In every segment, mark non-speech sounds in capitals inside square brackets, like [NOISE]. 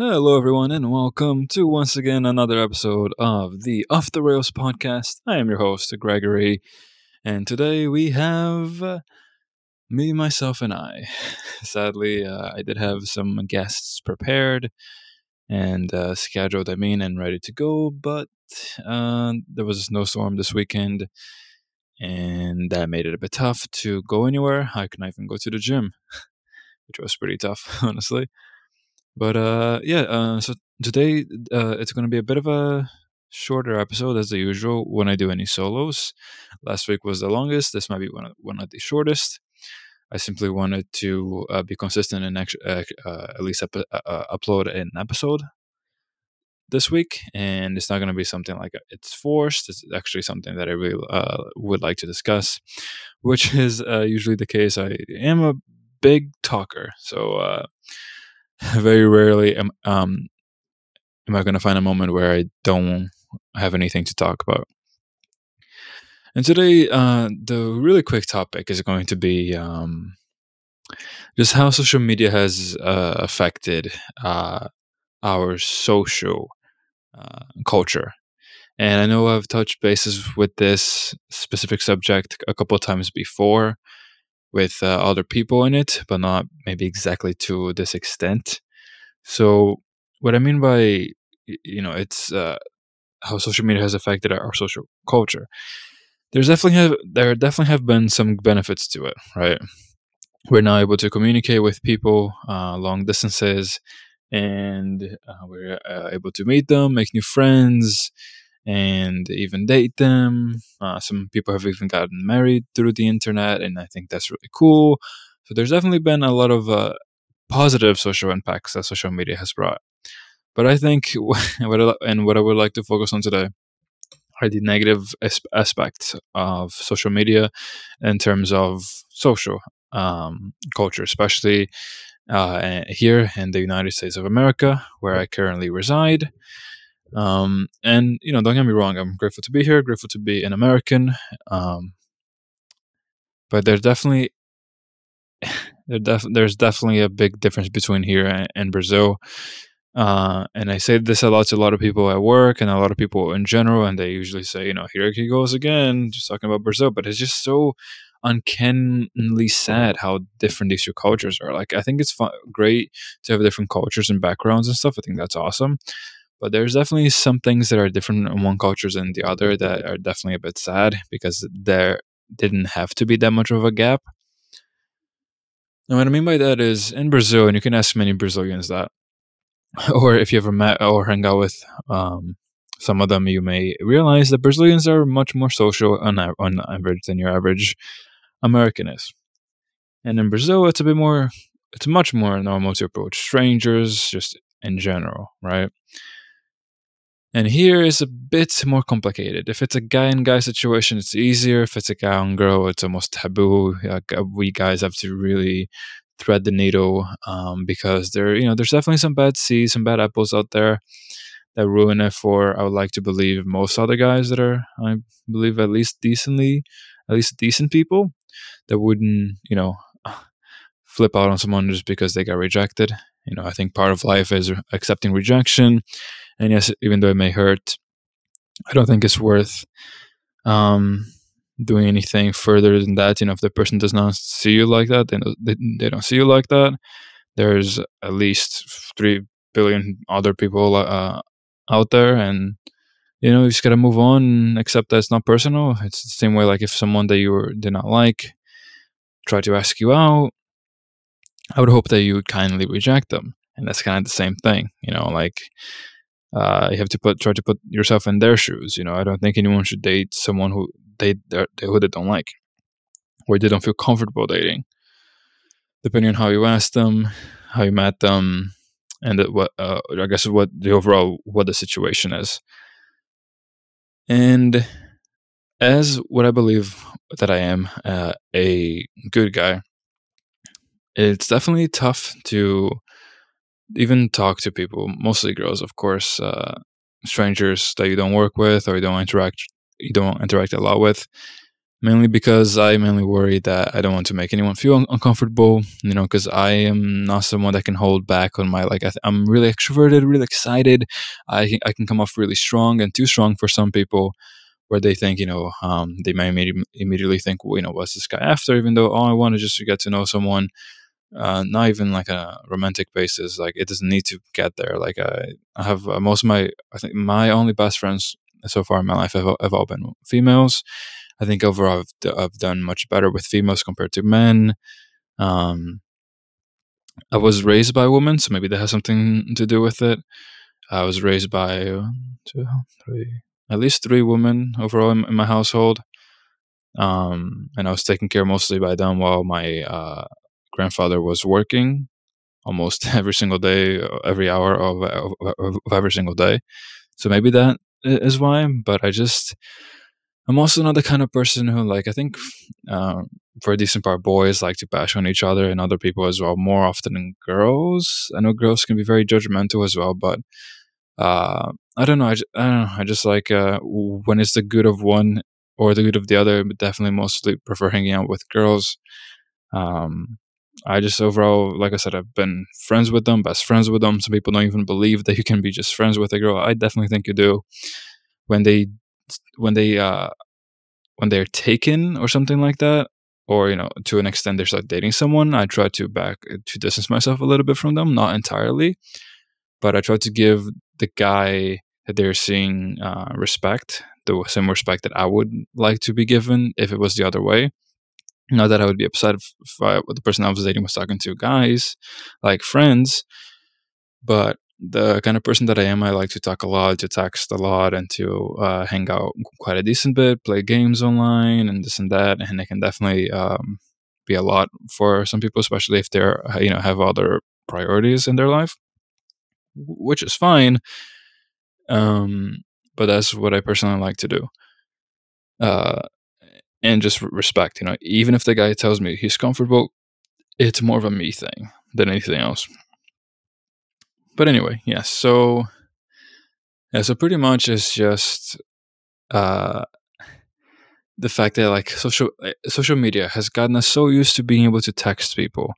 Hello, everyone, and welcome to once again another episode of the Off the Rails podcast. I am your host, Gregory, and today we have uh, me, myself, and I. [LAUGHS] Sadly, uh, I did have some guests prepared and uh, scheduled, I mean, and ready to go, but uh, there was a snowstorm this weekend, and that made it a bit tough to go anywhere. I couldn't even go to the gym, [LAUGHS] which was pretty tough, [LAUGHS] honestly. But uh, yeah, uh, so today uh, it's going to be a bit of a shorter episode as the usual when I do any solos. Last week was the longest. This might be one of, one of the shortest. I simply wanted to uh, be consistent and actually, uh, uh, at least up, uh, upload an episode this week, and it's not going to be something like it's forced. It's actually something that I really uh, would like to discuss, which [LAUGHS] is uh, usually the case. I am a big talker, so uh, [LAUGHS] very rarely am um am I going to find a moment where I don't have anything to talk about. And today, uh, the really quick topic is going to be um, just how social media has uh, affected uh, our social uh, culture. And I know I've touched bases with this specific subject a couple times before with uh, other people in it, but not maybe exactly to this extent. So, what I mean by you know, it's uh, how social media has affected our, social culture. There's definitely have there definitely have been some benefits to it, right? We're now able to communicate with people uh, long distances, and uh, we're uh, able to meet them, make new friends, and even date them. Uh, some people have even gotten married through the internet, and I think that's really cool. So there's definitely been a lot of uh, positive social impacts that social media has brought. But I think [LAUGHS] what I, and what I would like to focus on today are the negative aspects of social media in terms of social um, culture, especially uh, here in the United States of America, where I currently reside. Um, and you know, don't get me wrong, I'm grateful to be here, grateful to be an American. Um, but there's definitely [SIGHS] there def- there's definitely a big difference between here and, and Brazil. Uh, and I say this a lot to a lot of people at work and a lot of people in general, and they usually say, you know, here he goes again, just talking about Brazil. But it's just so uncannily sad how different these two cultures are. Like, I think it's fun- great to have different cultures and backgrounds and stuff. I think that's awesome. But there's definitely some things that are different in one culture than the other that are definitely a bit sad because there didn't have to be that much of a gap. And what I mean by that is in Brazil, and you can ask many Brazilians that, [LAUGHS] or if you ever met or hang out with um, some of them, you may realize that Brazilians are much more social on, on average than your average American is. And in Brazil, it's a bit more, it's much more normal to approach strangers just in general, right? And here is a bit more complicated. If it's a guy and guy situation, it's easier. If it's a guy and girl, it's almost taboo. Uh, we guys have to really thread the needle um, because there, you know, there's definitely some bad seeds, some bad apples out there that ruin it for. I would like to believe most other guys that are, I believe, at least decently, at least decent people that wouldn't, you know, [SIGHS] flip out on someone just because they got rejected. You know, I think part of life is accepting rejection and yes, even though it may hurt, I don't think it's worth um, doing anything further than that. You know, if the person does not see you like that, then they, they don't see you like that. There's at least three billion other people uh, out there, and you know, you just gotta move on accept that it's not personal. It's the same way, like if someone that you did not like try to ask you out, I would hope that you would kindly reject them, and that's kind of the same thing. You know, like uh, you have to put try to put yourself in their shoes. You know, I don't think anyone should date someone who they who they don't like, or they don't feel comfortable dating. Depending on how you ask them, how you met them, and what uh, I guess what the overall what the situation is. And as what I believe that I am, uh, a good guy, it's definitely tough to even talk to people, mostly girls, of course, uh, strangers that you don't work with or you don't interact you don't interact a lot with. mainly because I mainly worry that I don't want to make anyone feel un- uncomfortable, you know, because I am not someone that can hold back on my like I am really extroverted, really excited. I I can come off really strong and too strong for some people, where they think you know um, they may imme- immediately think well, you know what's this guy after, even though oh I want to just get to know someone. Uh, not even like a romantic basis. Like it doesn't need to get there. Like I, I have uh, most of my, I think my only best friends so far in my life have, have all been females, I think overall I've, I've done much better with females compared to men. Um, I was raised by a woman, so maybe that has something to do with it. I was raised by one, two, three, at least three women overall in, in my household. Um, and I was taken care mostly by them while my uh, grandfather was working almost [LAUGHS] every single day, every hour of, of, of, every single day. So maybe that is why. But I just I'm also not the kind of person who like I think uh, for a decent part boys like to bash on each other and other people as well more often than girls. I know girls can be very judgmental as well, but uh, I don't know. I, I don't know. I just like uh, when it's the good of one or the good of the other. But definitely mostly prefer hanging out with girls. Um, I just overall, like I said, I've been friends with them, best friends with them. Some people don't even believe that you can be just friends with a girl. I definitely think you do. When they when they uh when they're taken or something like that or you know to an extent they start dating someone i try to back to distance myself a little bit from them not entirely but i try to give the guy that they're seeing uh, respect the same respect that i would like to be given if it was the other way not that i would be upset if, if I, the person i was dating was talking to guys like friends but the kind of person that I am, I like to talk a lot, to text a lot, and to uh, hang out quite a decent bit, play games online, and this and that. And it can definitely um, be a lot for some people, especially if they're uh, you know have other priorities in their life, which is fine. Um, but that's what I personally like to do. Uh, and just respect, you know, even if the guy tells me he's comfortable, it's more of a me thing than anything else. But anyway. Yeah, so yeah, so pretty much it's just uh, the fact that like social uh, social media has gotten us so used to being able to text people,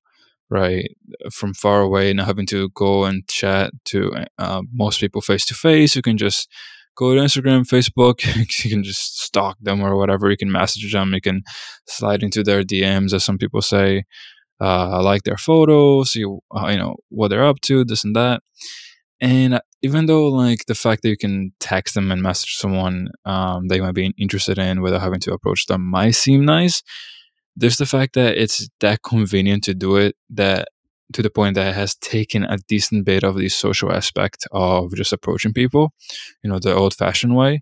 right, from far away, not having to go and chat to uh, most people face to face. You can just go to Instagram, Facebook. [LAUGHS] you can just stalk them or whatever. You can message them. You can slide into their DMs, as some people say uh, like their photos, see uh, you know what they're up to, this and that. And even though like the fact that you can text them and message someone um, you might be interested in without having to approach them might seem nice, there's the fact that it's that convenient to do it that to the point that it has taken a decent bit of the social aspect of just approaching people, you know, the old fashioned way.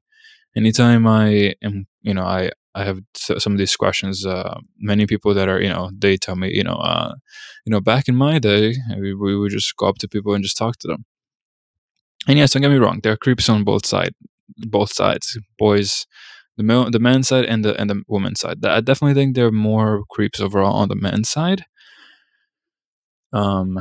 Anytime I am, you know, I I have some of these questions. Uh, many people that are, you know, they tell me, you know, uh, you know, back in my day, we, we would just go up to people and just talk to them. And yes, don't get me wrong, there are creeps on both sides, both sides, boys, the male, the man side and the and the woman side. I definitely think there are more creeps overall on the men's side. Um,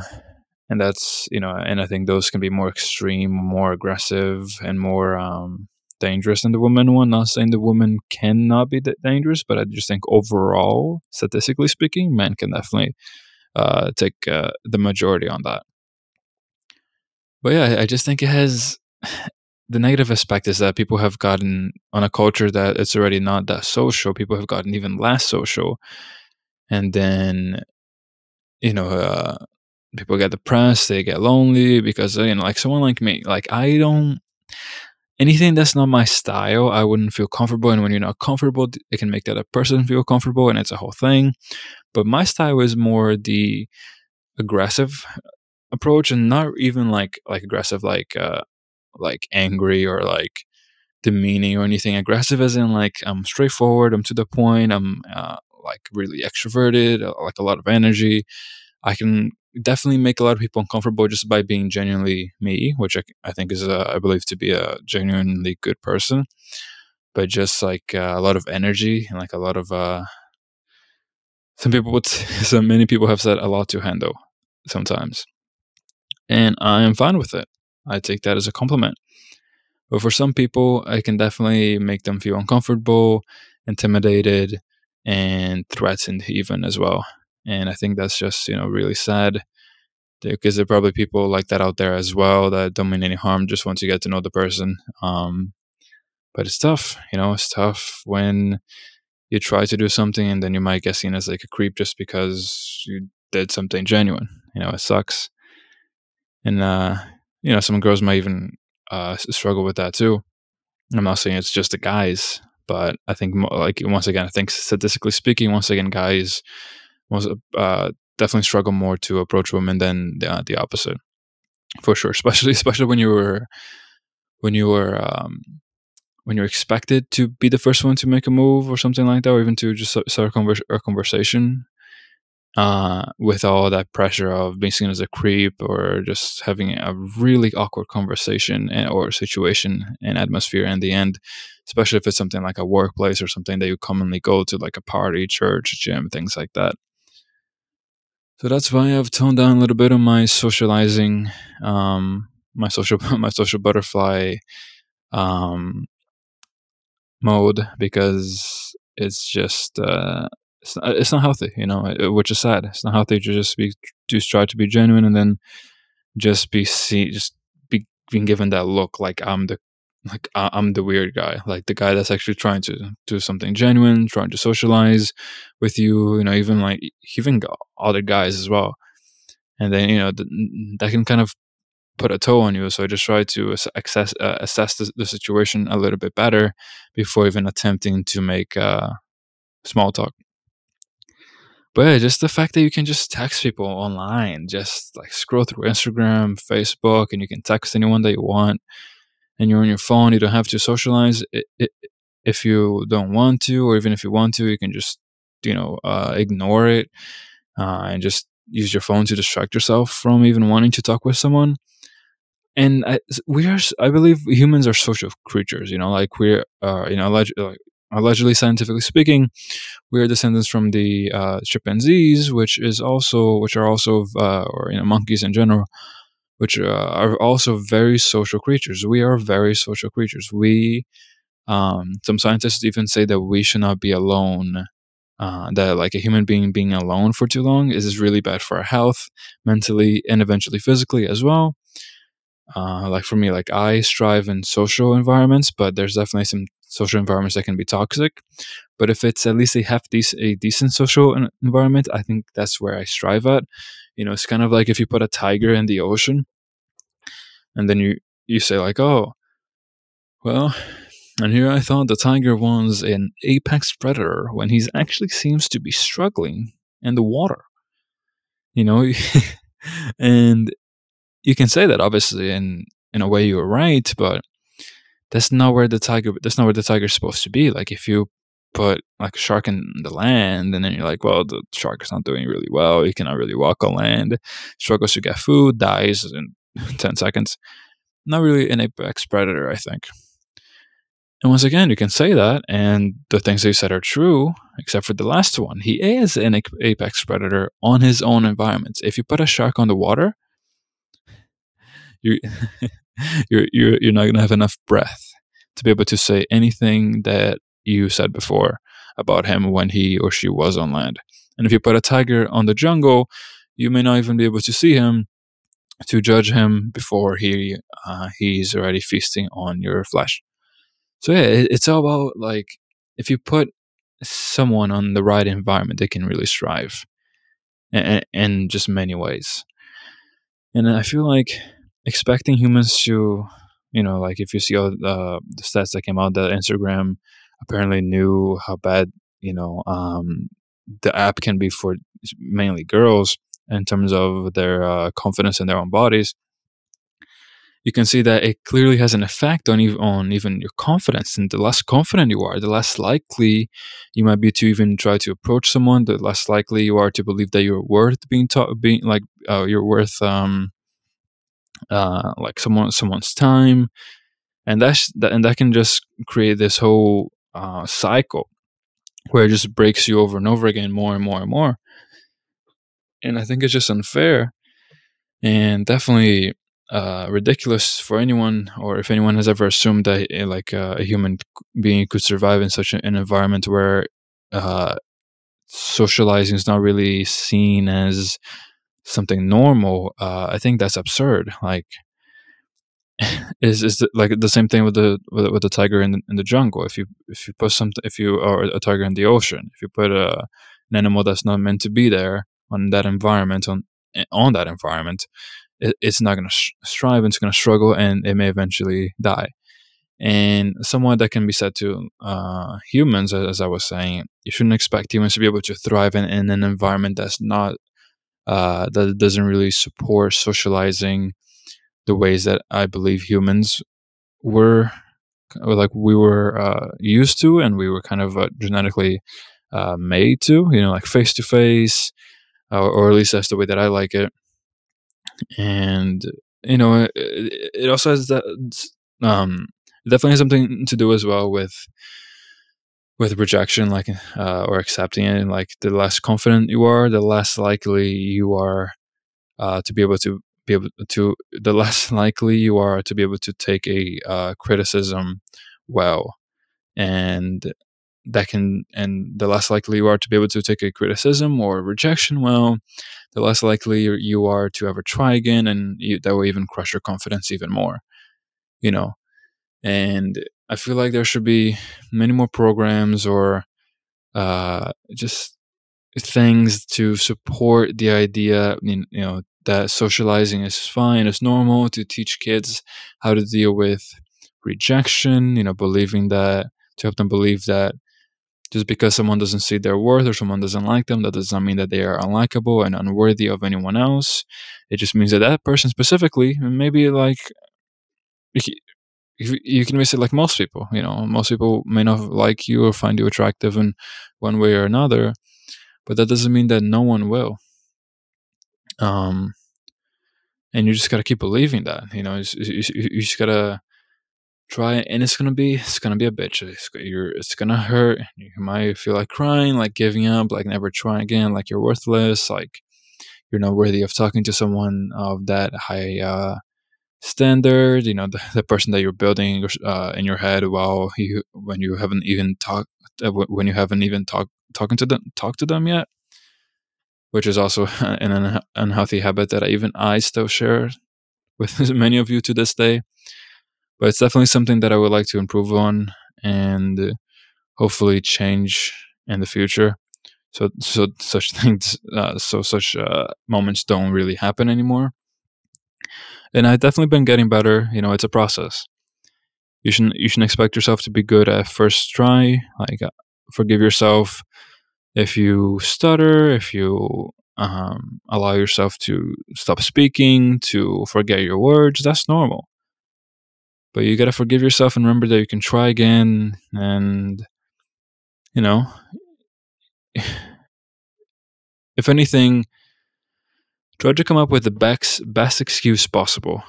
and that's you know, and I think those can be more extreme, more aggressive, and more um, dangerous than the woman one. Not saying the woman cannot be dangerous, but I just think overall, statistically speaking, men can definitely uh, take uh, the majority on that. But yeah, I just think it has [SIGHS] the negative aspect is that people have gotten on a culture that it's already not that social. People have gotten even less social, and then you know. Uh, people get depressed they get lonely because you know like someone like me like i don't anything that's not my style, I wouldn't feel comfortable. And when you're not comfortable, it can make the other person feel comfortable, and it's a whole thing. But my style is more the aggressive approach, and not even like like aggressive, like uh, like angry or like demeaning or anything. Aggressive as in like I'm straightforward, I'm to the point, I'm uh, like really extroverted, uh, like a lot of energy. I can definitely make a lot of people uncomfortable just by being genuinely me, which I, I think is, uh, I believe, to be a genuinely good person. But just like uh, a lot of energy and like a lot of, uh, some people would, [LAUGHS] so many people have said a lot to handle sometimes. And I am fine with it. I take that as a compliment. But for some people, I can definitely make them feel uncomfortable, intimidated, and threatened even as well. And I think that's just you know really sad because there are probably people like that out there as well that don't mean any harm just want to get to know the person. Um, but it's tough, you know, it's tough when you try to do something and then you might get seen as like a creep just because you did something genuine. You know, it sucks. And uh, you know, some girls might even uh, struggle with that too. I'm not saying it's just the guys, but I think like once again, I think statistically speaking, once again, guys most uh, definitely struggle more to approach women than the, uh, the opposite, for sure. [LAUGHS] Especially especially when you were when you were um, when you're expected to be the first one to make a move or something like that, or even to just start a, a conversation uh, with all that pressure of being seen as a creep or just having a really awkward conversation and, or situation and atmosphere in the end, especially if it's something like a workplace or something that you commonly go to, like a party, church, gym, things like that. So that's why I've toned down a little bit on my socializing, um, my social, [LAUGHS] my social butterfly um, mode because it's just uh, it's not, it's not healthy, you know, which is sad. It's not healthy to just be to try to be genuine and then just be see just be being given that look like I'm the like I'm the weird guy, like the guy that's actually trying to do something genuine, trying to socialize with you, you know, even like even other guys as well. And then you know that can kind of put a toe on you. So I just try to assess uh, assess the, the, situation a little bit better before even attempting to make uh, small talk. But yeah, just the fact that you can just text people online, just like scroll through Instagram, Facebook, and you can text anyone that you want, and you're on your phone. You don't have to socialize if you don't want to, or even if you want to, you can just you know uh, ignore it uh, and just use your phone to distract yourself from even wanting to talk with someone and I, we are i believe humans are social creatures you know like we're uh, you know alleged, allegedly scientifically speaking we are descendants from the uh, chimpanzees which is also which are also uh, or you know monkeys in general which uh, are also very social creatures we are very social creatures we um, some scientists even say that we should not be alone uh, that like a human being being alone for too long is really bad for our health mentally and eventually physically as well uh, like for me, like I strive in social environments, but there's definitely some social environments that can be toxic. But if it's at least a half a decent social environment, I think that's where I strive at. You know, it's kind of like if you put a tiger in the ocean, and then you you say like, oh, well, and here I thought the tiger was an apex predator when he actually seems to be struggling in the water. You know, [LAUGHS] and you can say that obviously in in a way you're right, but that's not where the tiger that's not where the tiger's supposed to be. Like if you put like a shark in the land and then you're like, well, the shark is not doing really well, he cannot really walk on land, struggles to get food, dies in [LAUGHS] ten seconds. Not really an apex predator, I think. And once again, you can say that, and the things they said are true, except for the last one. He is an apex predator on his own environment. If you put a shark on the water, you [LAUGHS] you're you're you're not gonna have enough breath to be able to say anything that you said before about him when he or she was on land. And if you put a tiger on the jungle, you may not even be able to see him to judge him before he uh, he's already feasting on your flesh. So yeah, it, it's all about like if you put someone on the right environment, they can really strive, in, just many ways. And I feel like expecting humans to, you know, like if you see all the, the stats that came out that Instagram apparently knew how bad, you know, um, the app can be for mainly girls in terms of their uh, confidence in their own bodies. You can see that it clearly has an effect on even on even your confidence. And the less confident you are, the less likely you might be to even try to approach someone. The less likely you are to believe that you're worth being taught, being like uh, you're worth um, uh, like someone someone's time, and that's that, and that can just create this whole uh, cycle where it just breaks you over and over again, more and more and more. And I think it's just unfair, and definitely uh, ridiculous for anyone, or if anyone has ever assumed that eh, like uh, a human being could survive in such an environment where uh, socializing is not really seen as something normal, uh, I think that's absurd. Like, is is the, like the same thing with the with, with the tiger in the, in the jungle. If you if you put something, if you are a tiger in the ocean, if you put a an animal that's not meant to be there on that environment on on that environment, it, it's not going to sh- strive. It's going to struggle, and it may eventually die. And somewhat that can be said to uh, humans, as I was saying, you shouldn't expect humans to be able to thrive in, in an environment that's not uh, that doesn't really support socializing the ways that I believe humans were like we were uh, used to and we were kind of uh, genetically uh, made to, you know, like face to face, or at least that's the way that I like it. And you know, it, it also has that um, definitely has something to do as well with with rejection, like uh, or accepting it. And like the less confident you are, the less likely you are uh, to be able to be able to the less [LAUGHS] likely you are to be able to take a uh, criticism well. And that can and the less likely you are to be able to take a criticism or rejection well the less likely you are to ever try again and you, that will even crush your confidence even more you know? And i feel like there should be many more programs or uh, just things to support the idea you know that socializing is fine, it's normal to teach kids how to deal with rejection, you know, believing that, to help them believe that just because someone doesn't see their worth or someone doesn't like them, that does not mean that they are unlikable and unworthy of anyone else. It just means that that person specifically, maybe like, you can miss it like most people, you know, most people may not like you or find you attractive in one way or another, but that doesn't mean that no one will. Um, and you just gotta keep believing that. You know, you, just gotta try, and it's gonna be it's gonna be a bitch. It's, you're, it's gonna hurt. You might feel like crying, like giving up, like never trying again, like you're worthless, like you're not worthy of talking to someone of that high uh, standard. You know, the, the person that you're building uh, in your head while you when you haven't even talked uh, when you haven't even talked talking to them talk to them yet which is also [LAUGHS] an unhealthy habit that even I still share with [LAUGHS] many of you to this day. But it's definitely something that I would like to improve on and hopefully change in the future. So, so such [LAUGHS] things, uh, so such uh, moments don't really happen anymore. And I've definitely been getting better. You know, it's a process. You shouldn't you shouldn't expect yourself to be good at first try. Like, uh, forgive yourself if you stutter, if you um, allow yourself to stop speaking, to forget your words, that's normal. But you gotta forgive yourself and remember that you can try again. And, you know, [SIGHS] if anything, try to come up with the best, best excuse possible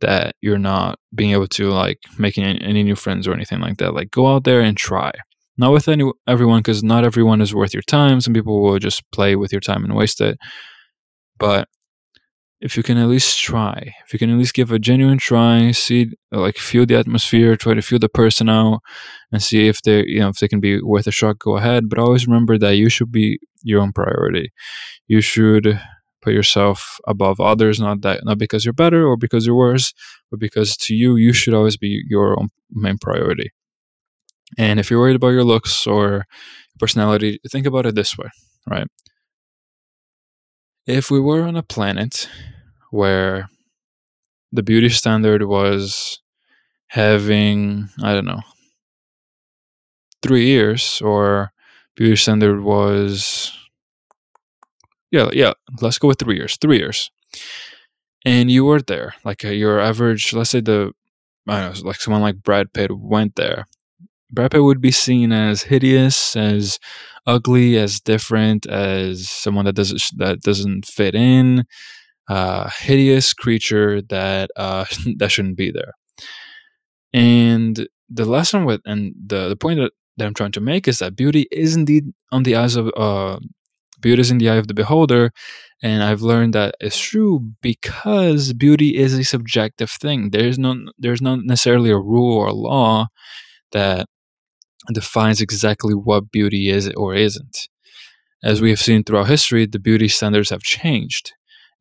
that you're not being able to like making any new friends or anything like that. Like go out there and try not with any everyone because not everyone is worth your time. Some people will just play with your time and waste it. But if you can at least try if you can at least give a genuine try see like feel the atmosphere try to feel the person out and see if they you know if they can be worth a shot go ahead. But always remember that you should be your own priority. You should put yourself above others not that not because you're better or because you're worse but because to you you should always be your own main priority and if you're worried about your looks or personality, think about it this way, right? If we were on a planet where the beauty standard was having, I don't know, three years, or beauty standard was, yeah, yeah, let's go with three years, three years. And you were there, like uh, your average, let's say the, I don't know, like someone like Brad Pitt went there Pitt would be seen as hideous, as ugly, as different, as someone that doesn't that doesn't fit in, uh, hideous creature that uh, [LAUGHS] that shouldn't be there. And the lesson with and the the point that, that I'm trying to make is that beauty is indeed on the eyes of uh, beauty is in the eye of the beholder, and I've learned that it's true because beauty is a subjective thing. There's no there's not necessarily a rule or law that defines exactly what beauty is or isn't. as we have seen throughout history, the beauty standards have changed.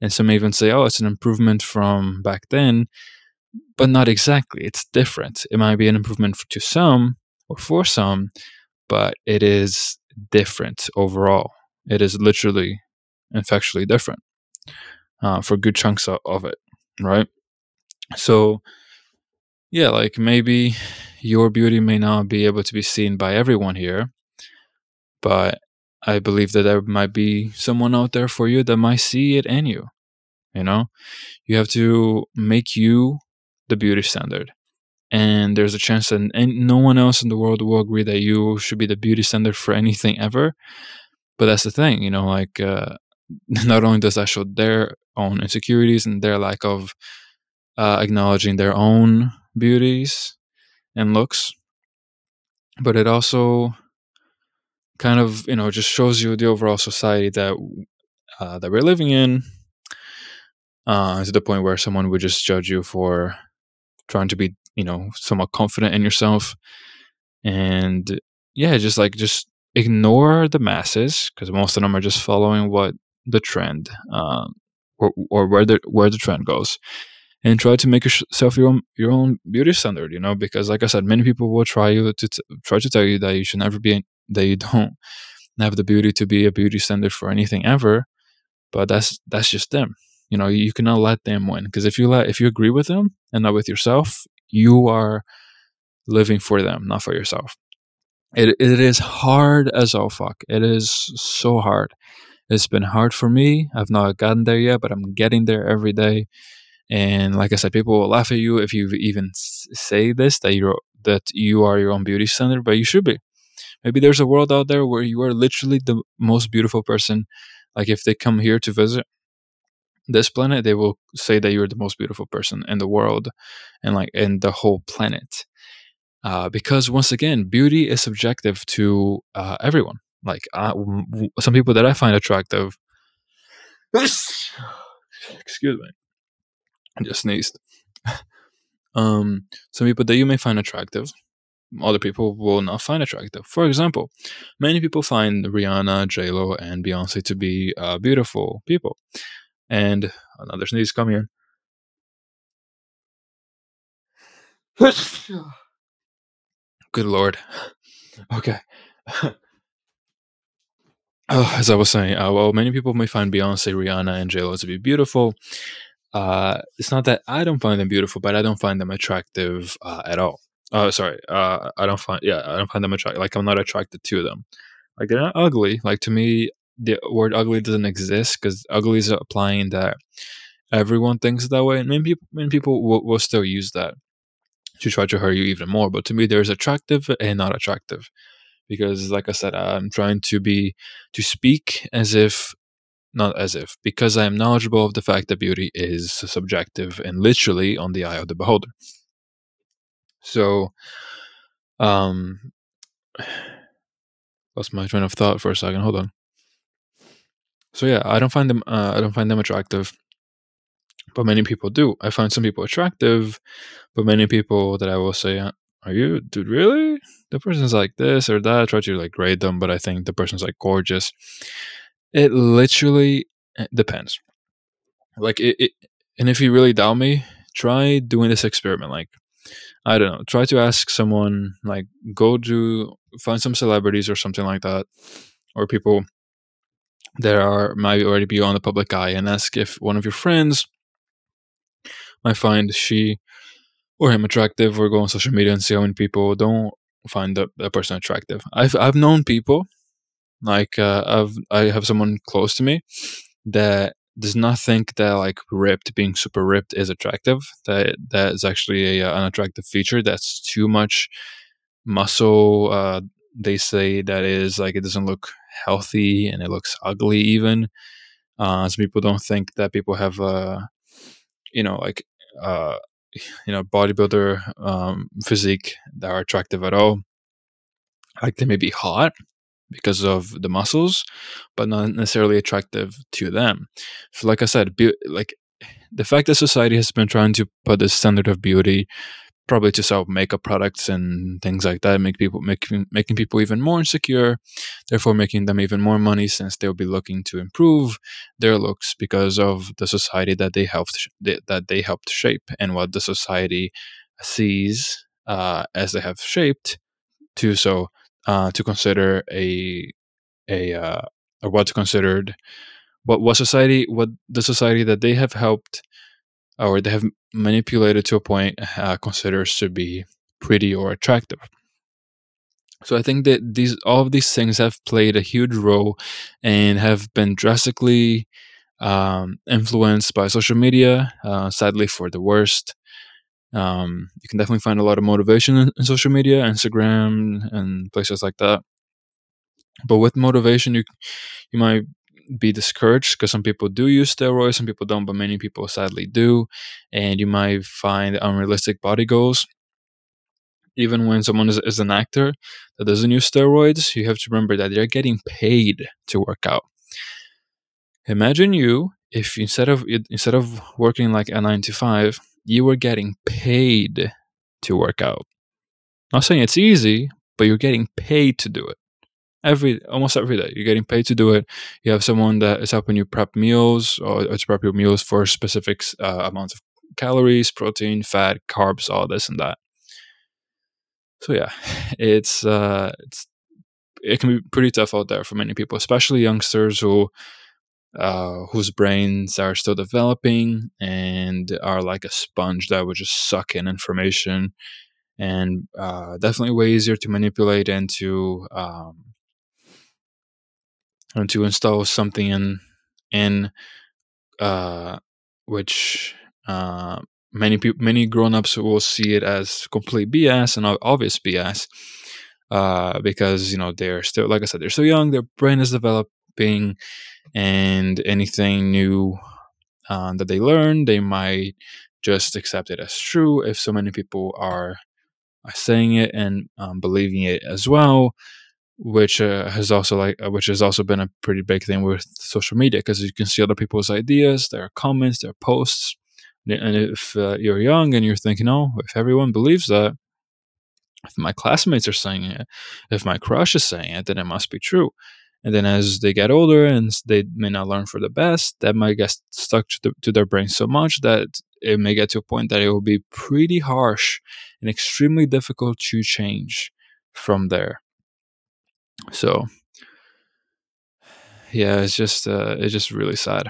And some even say, oh, it's an improvement from back then, but not exactly. It's different. It might be an improvement to some or for some, but it is different overall. It is literally and factually different uh, for good chunks of, of it, right? So, yeah, like maybe your beauty may not be able to be seen by everyone here, but I believe that there might be someone out there for you that might see it in you. You know, you have to make you the beauty standard. And there's a chance that no one else in the world will agree that you should be the beauty standard for anything ever. But that's the thing, you know, like uh, [LAUGHS] not only does that show their own insecurities and their lack of uh, acknowledging their own beauties and looks, but it also kind of you know just shows you the overall society that uh, that we're living in uh, to the point where someone would just judge you for trying to be you know somewhat confident in yourself. And yeah just like just ignore the masses because most of them are just following what the trend uh, or, or where the where the trend goes and try to make yourself your own your own beauty standard you know because like i said many people will try you to t- try to tell you that you should never be that you don't have the beauty to be a beauty standard for anything ever but that's that's just them you know you cannot let them win because if you let if you agree with them and not with yourself you are living for them not for yourself. It, it is hard as all fuck. It is so hard. It's been hard for me. I've not gotten there yet but i'm getting there every day and like i said people will laugh at you if you even say this that you're that you are your own beauty standard but you should be. Maybe there's a world out there where you are literally the most beautiful person. Like if they come here to visit this planet they will say that you're the most beautiful person in the world and like in the whole planet. Uh, because once again beauty is subjective to uh, everyone. Like some people that i find attractive [SIGHS] excuse me i just sneezed um some people that you may find attractive other people will not find attractive. For example, many people find Rihanna, J Lo, and Beyonce to be uh, beautiful people, and another sneeze come here. Good lord. [LAUGHS] Okay. oh, [SIGHS] as I was saying, uh, well, many people may find Beyonce, Rihanna, and J Lo to be beautiful. Uh, it's not that I don't find them beautiful, but I don't find them attractive uh, at all. Oh, sorry. Uh, I don't find yeah, I don't find them attractive. Like I'm not attracted to them. Like they're not ugly. Like to me, the word ugly doesn't exist because ugly is applying that everyone thinks that way, and many people many people will, will still use that to try to hurt you even more. But to me, there's attractive and not attractive because, like I said, I'm trying to be to speak as if not as if because I am knowledgeable of the fact that beauty is subjective and literally on the eye of the beholder. So, um, [SIGHS] lost my train of thought for a second. Hold on. So yeah, I don't find them. Uh, I don't find them attractive, but many people do. I find some people attractive, but many people that I will say, uh, "Are you, dude? Really? The person's like this or that." I try to like grade them, but I think the person's like gorgeous. It literally eh, depends. Like it, it and if you really doubt me, try doing this experiment. Like I don't know. Try to ask someone like go to find some celebrities or something like that, or people that are might already be on the public eye, and ask if one of your friends might find she or him attractive, or go on social media and see how many people don't find that, person attractive. I've I've known people like uh, I've I have someone close to me that does not think that like ripped being super ripped is attractive that that is actually a, uh, an attractive feature that's too much muscle uh, they say that is like it doesn't look healthy and it looks ugly even. Uh, some people don't think that people have uh you know like uh you know bodybuilder um, physique that are attractive at all. Like they may be hot because of the muscles, but not necessarily attractive to them. So, like I said, be- like the fact that society has been trying to put this standard of beauty probably to sell makeup products and things like that, make people making making people even more insecure, therefore making them even more money since they'll be looking to improve their looks because of the society that they helped that they helped shape and what the society sees uh, as they have shaped to so uh, to consider a a uh, or what's considered what what society what the society that they have helped or they have manipulated to a point uh, considers to be pretty or attractive. So I think that these all of these things have played a huge role and have been drastically um, influenced by social media. Uh, sadly, for the worst. Um, you can definitely find a lot of motivation in, in social media, Instagram, and places like that. But with motivation, you you might be discouraged because some people do use steroids, some people don't, but many people sadly do. And you might find unrealistic body goals. Even when someone is, is an actor that doesn't use steroids, you have to remember that they're getting paid to work out. Imagine you if instead of instead of working like a nine to five, you were getting paid to work out. Not saying it's easy, but you're getting paid to do it every almost every day. You're getting paid to do it. You have someone that is helping you prep meals or, to prep your meals for specific uh, amounts of calories, protein, fat, carbs, all this and that. So yeah, [LAUGHS] it's uh, it's it can be pretty tough out there for many people, especially youngsters who uh, whose brains are still developing and are like a sponge that would just suck in information. And uh, definitely way easier to manipulate and to um, and to install something in in uh, which uh, many people many grown-ups will see it as complete BS and obvious BS uh, because you know they're still like I said they're still young their brain is and anything new uh, that they learn they might just accept it as true if so many people are, are saying it and um, believing it as well which uh, has also like uh, which has also been a pretty big thing with social media because you can see other people's ideas, their comments, their posts, and if uh, you're young and you're thinking, oh, if everyone believes that, if my classmates are saying it, if my crush is saying it, then it must be true. And then as they get older and they may not learn for the best, that might get stuck to, the, to their brain so much that it may get to a point that it will be pretty harsh and extremely difficult to change from there. So yeah, it's just uh, it's just really sad.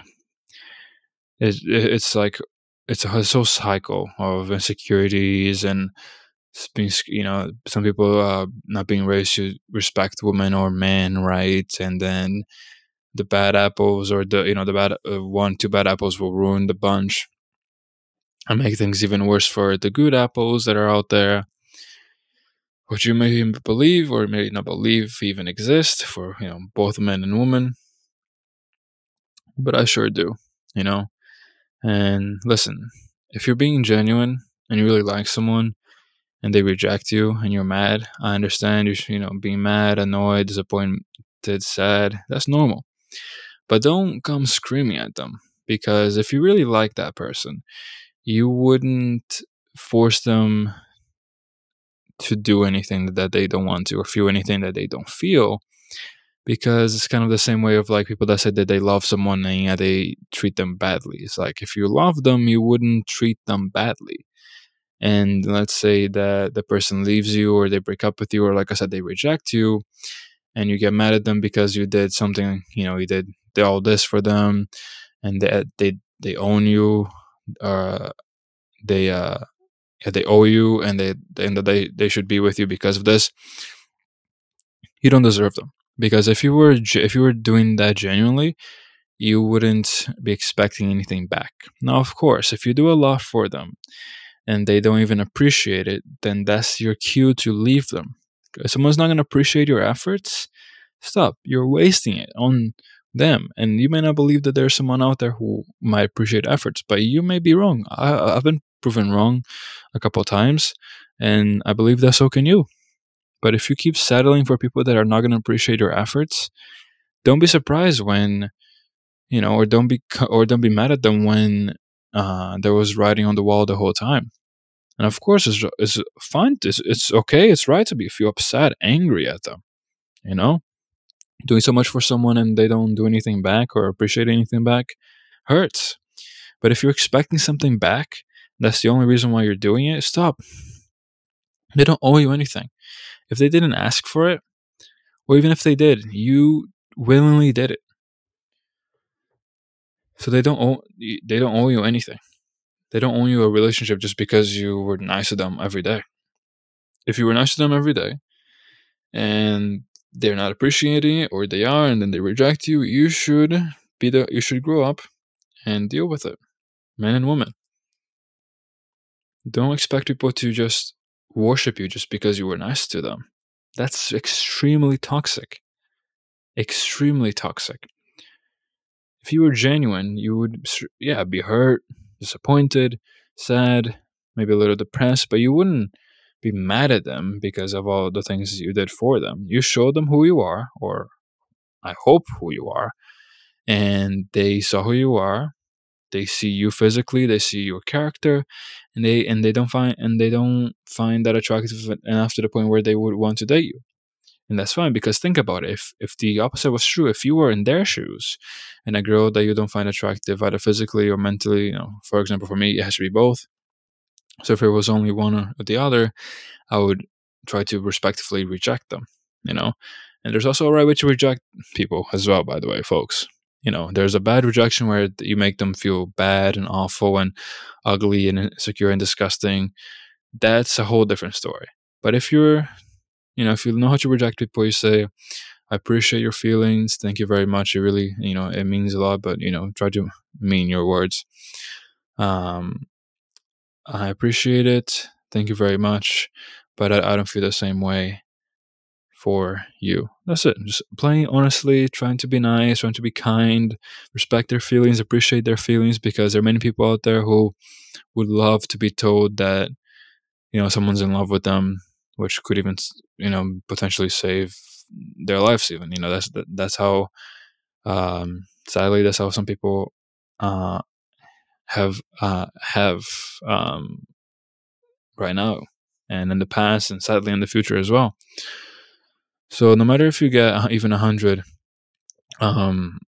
It's it's like it's a whole cycle of insecurities and being you know some people uh, not being raised to respect women or men, right? And then the bad apples or the you know the bad uh, one two bad apples will ruin the bunch and make things even worse for the good apples that are out there which you may believe or may not believe even exist for you know both men and women but i sure do you know and listen if you're being genuine and you really like someone and they reject you and you're mad i understand you you know being mad annoyed disappointed sad that's normal but don't come screaming at them because if you really like that person you wouldn't force them to do anything that they don't want to or feel anything that they don't feel because it's kind of the same way of like people that say that they love someone and yeah, they treat them badly. It's like if you love them, you wouldn't treat them badly. And let's say that the person leaves you or they break up with you or like I said, they reject you and you get mad at them because you did something, you know, you did, all this for them and they they, they own you, uh they uh they owe you and they and that they they should be with you because of this you don't deserve them. Because if you were if you were doing that genuinely you wouldn't be expecting anything back. Now of course if you do a lot for them and they don't even appreciate it then that's your cue to leave them. If someone's not going to appreciate your efforts stop. You're wasting it on them. And you may not believe that there's someone out there who might appreciate efforts but you may be wrong. I, i've been proven wrong a couple times, and I believe that so can you. But if you keep settling for people that are not going to appreciate your efforts, don't be surprised when, you know, or don't be or don't be mad at them when uh, there was writing on the wall the whole time. And of course, it's, it's fine. It's, it's okay. It's right to be feel upset, angry at them. You know, doing so much for someone and they don't do anything back or appreciate anything back hurts. But if you're expecting something back, that's the only reason why you're doing it, stop. They don't owe you anything. If they didn't ask for it, or even if they did, you willingly did it. So they don't owe they don't owe you anything. They don't owe you a relationship just because you were nice to them every day. If you were nice to them every day and they're not appreciating it or they are and then they reject you, you should be the you should grow up and deal with it. Men and women. Don't expect people to just worship you just because you were nice to them. That's extremely toxic. Extremely toxic. If you were genuine, you would, yeah, be hurt, disappointed, sad, maybe a little depressed, but you wouldn't be mad at them because of all the things you did for them. You showed them who you are, or I hope who you are, and they saw who you are. They see you physically, they see your character, and they and they don't find and they don't find that attractive enough to the point where they would want to date you and that's fine because think about it if if the opposite was true if you were in their shoes and a girl that you don't find attractive either physically or mentally you know for example for me it has to be both. So if it was only one or the other i would try to respectfully reject them you know? And there's also a right way to reject people as well by the way folks. You know there's a bad rejection where you make them feel bad and awful and ugly and insecure and disgusting. That's a whole different story. But if you're you know if you know how to reject people you say i appreciate your feelings. Thank you very much. It really you know it means a lot but you know try to mean your words. Um i appreciate it. Thank you very much but i, I don't feel the same way for you. That's it. Just playing honestly trying to be nice trying to be kind respect their feelings appreciate their feelings because there are many people out there who would love to be told that you know someone's in love with them which could even you know potentially save their lives even you know that's that's how um sadly that's how some people uh have uh have um right now and in the past and sadly in the future as well. So no matter if you get even a hundred um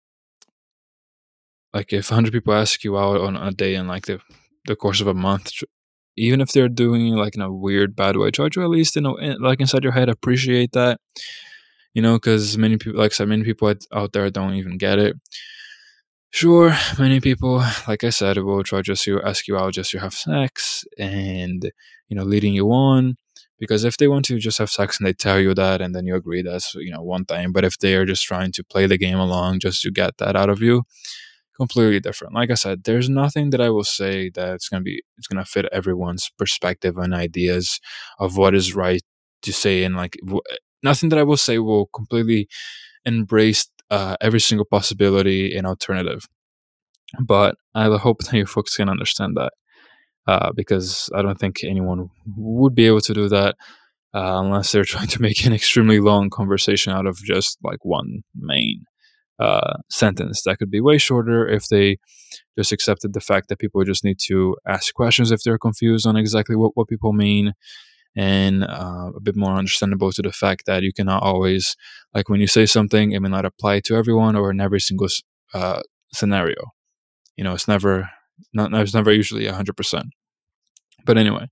like if a 100 people ask you out on a day in like the the course of a month even if they're doing like in a weird bad way try to at least you know like inside your head appreciate that you know because many people like i said many people out there don't even get it. Sure many people like i said will try just to ask you out just to have sex and you know leading you on because if they want to just have sex and they tell you that and then you agree that's you know one thing but if they are just trying to play the game along just to get that out of you completely different. Like I said, there's nothing that I will say that's to be it's to fit everyone's perspective and ideas of what is right to say and like w- nothing that I will say will completely embrace uh, every single possibility and alternative. But I hope that you folks can understand that uh, because I don't think anyone would be able to do that uh, unless they're [LAUGHS] trying to make an extremely long conversation out of just like one main uh, sentence. That could be way shorter if they just accepted the fact that people just need to ask questions if they're confused on exactly what, what people mean and uh, a bit more understandable to the fact that you cannot always like when you say something it may not apply to everyone or in every single uh, scenario you know it's never not it's never usually 100% but anyway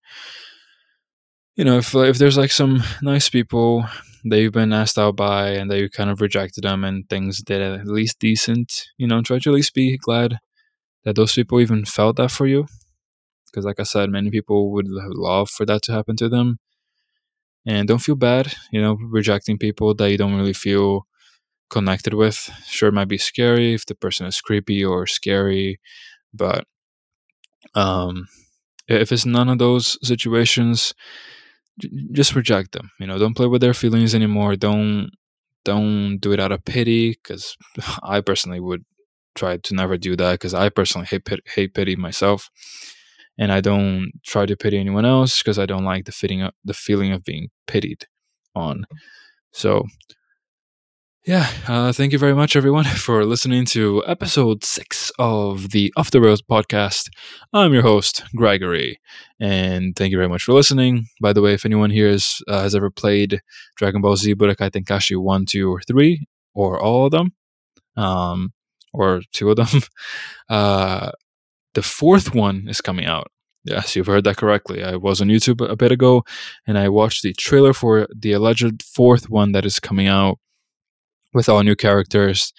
you know if if there's like some nice people that you've been asked out by and that you kind of rejected them and things did at least decent, you know, try to at least be glad that those people even felt that for you. Because, like I said, many people would love for that to happen to them. And don't feel bad, you know, rejecting people that you don't really feel connected with. Sure, it might be scary if the person is creepy or scary, but um, if it's none of those situations, just reject them you know don't play with their feelings anymore don't don't do it out of pity because [LAUGHS] i personally would try to never do that because i personally hate, hate pity myself. And i don't try to pity anyone else because i don't like the of, the feeling of being pitied on. So yeah, uh, thank you very much, everyone, [LAUGHS] for listening to episode six of the Off the Rails podcast. I'm your host, Gregory, and thank you very much for listening. By the way, if anyone here is, uh, has ever played Dragon Ball Z Budokai Tenkaichi 1, 2, or 3, or all of them, um, or two of them, [LAUGHS] uh, the fourth one is coming out. Yes, you've heard that correctly. I was on YouTube a bit ago and I watched the trailer for the alleged fourth one that is coming out with all new characters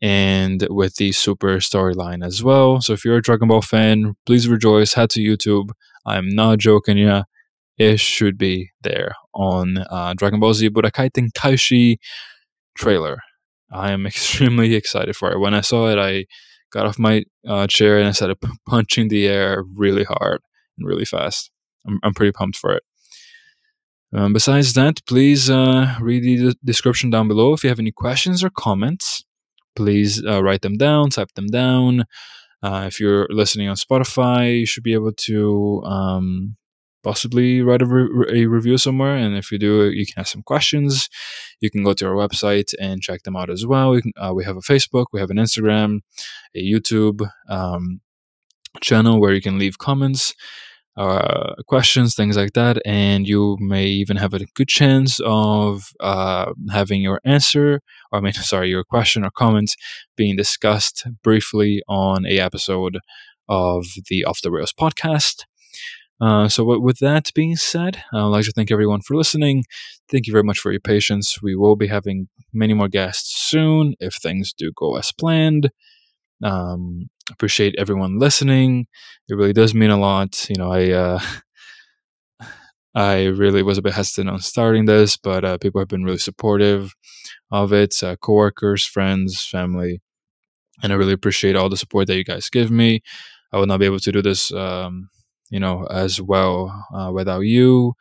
and with the super storyline as well. So if you're a Dragon Ball fan, please rejoice. Head to YouTube. I'm not joking, yeah. It should be there on uh, Dragon Ball Z Budokai Tenkaichi trailer. I am [LAUGHS] extremely excited for it. When I saw it, I got off my uh, chair and I started punching the air really hard and really fast. I'm, I'm pretty pumped for it. Um, besides that, please uh, read the description down below. If you have any questions or comments, please uh, write them down, type them down. Uh, if you're listening on Spotify, you should be able to um, possibly write a, re- a, review somewhere. And if you do, you can ask some questions. You can go to our website and check them out as well. We, can, uh, we have a Facebook, we have an Instagram, a YouTube um, channel where you can leave comments uh, questions, things like that, and you may even have a good chance of uh, having your answer, or I mean, [LAUGHS] sorry, your question or comment being discussed briefly on a episode of the Off the Rails podcast. Uh, so, with that being said, I'd like to thank everyone for listening. Thank you very much for your patience. We will be having many more guests soon if things do go as planned. Um, appreciate everyone listening. It really does mean a lot. You know, I uh, [LAUGHS] I really was a bit hesitant on starting this, but uh, people have been really supportive of it. Uh, coworkers, friends, family, and I really appreciate all the support that you guys give me. I would not be able to do this, um, you know, as well uh, without you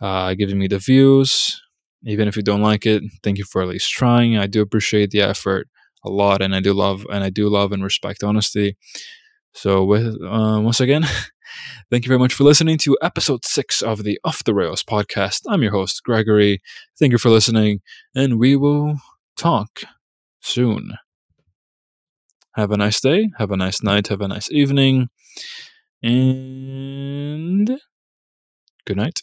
uh, giving me the views. Even if you don't like it, thank you for at least trying. I do appreciate the effort a lot, and I do love and I do love and respect honesty. So, with uh, once again, [LAUGHS] thank you very much for listening to episode six of the Off the Rails podcast. I'm your host Gregory. Thank you for listening, and we will talk soon. Have a nice day. Have a nice night. Have a nice evening, and good night.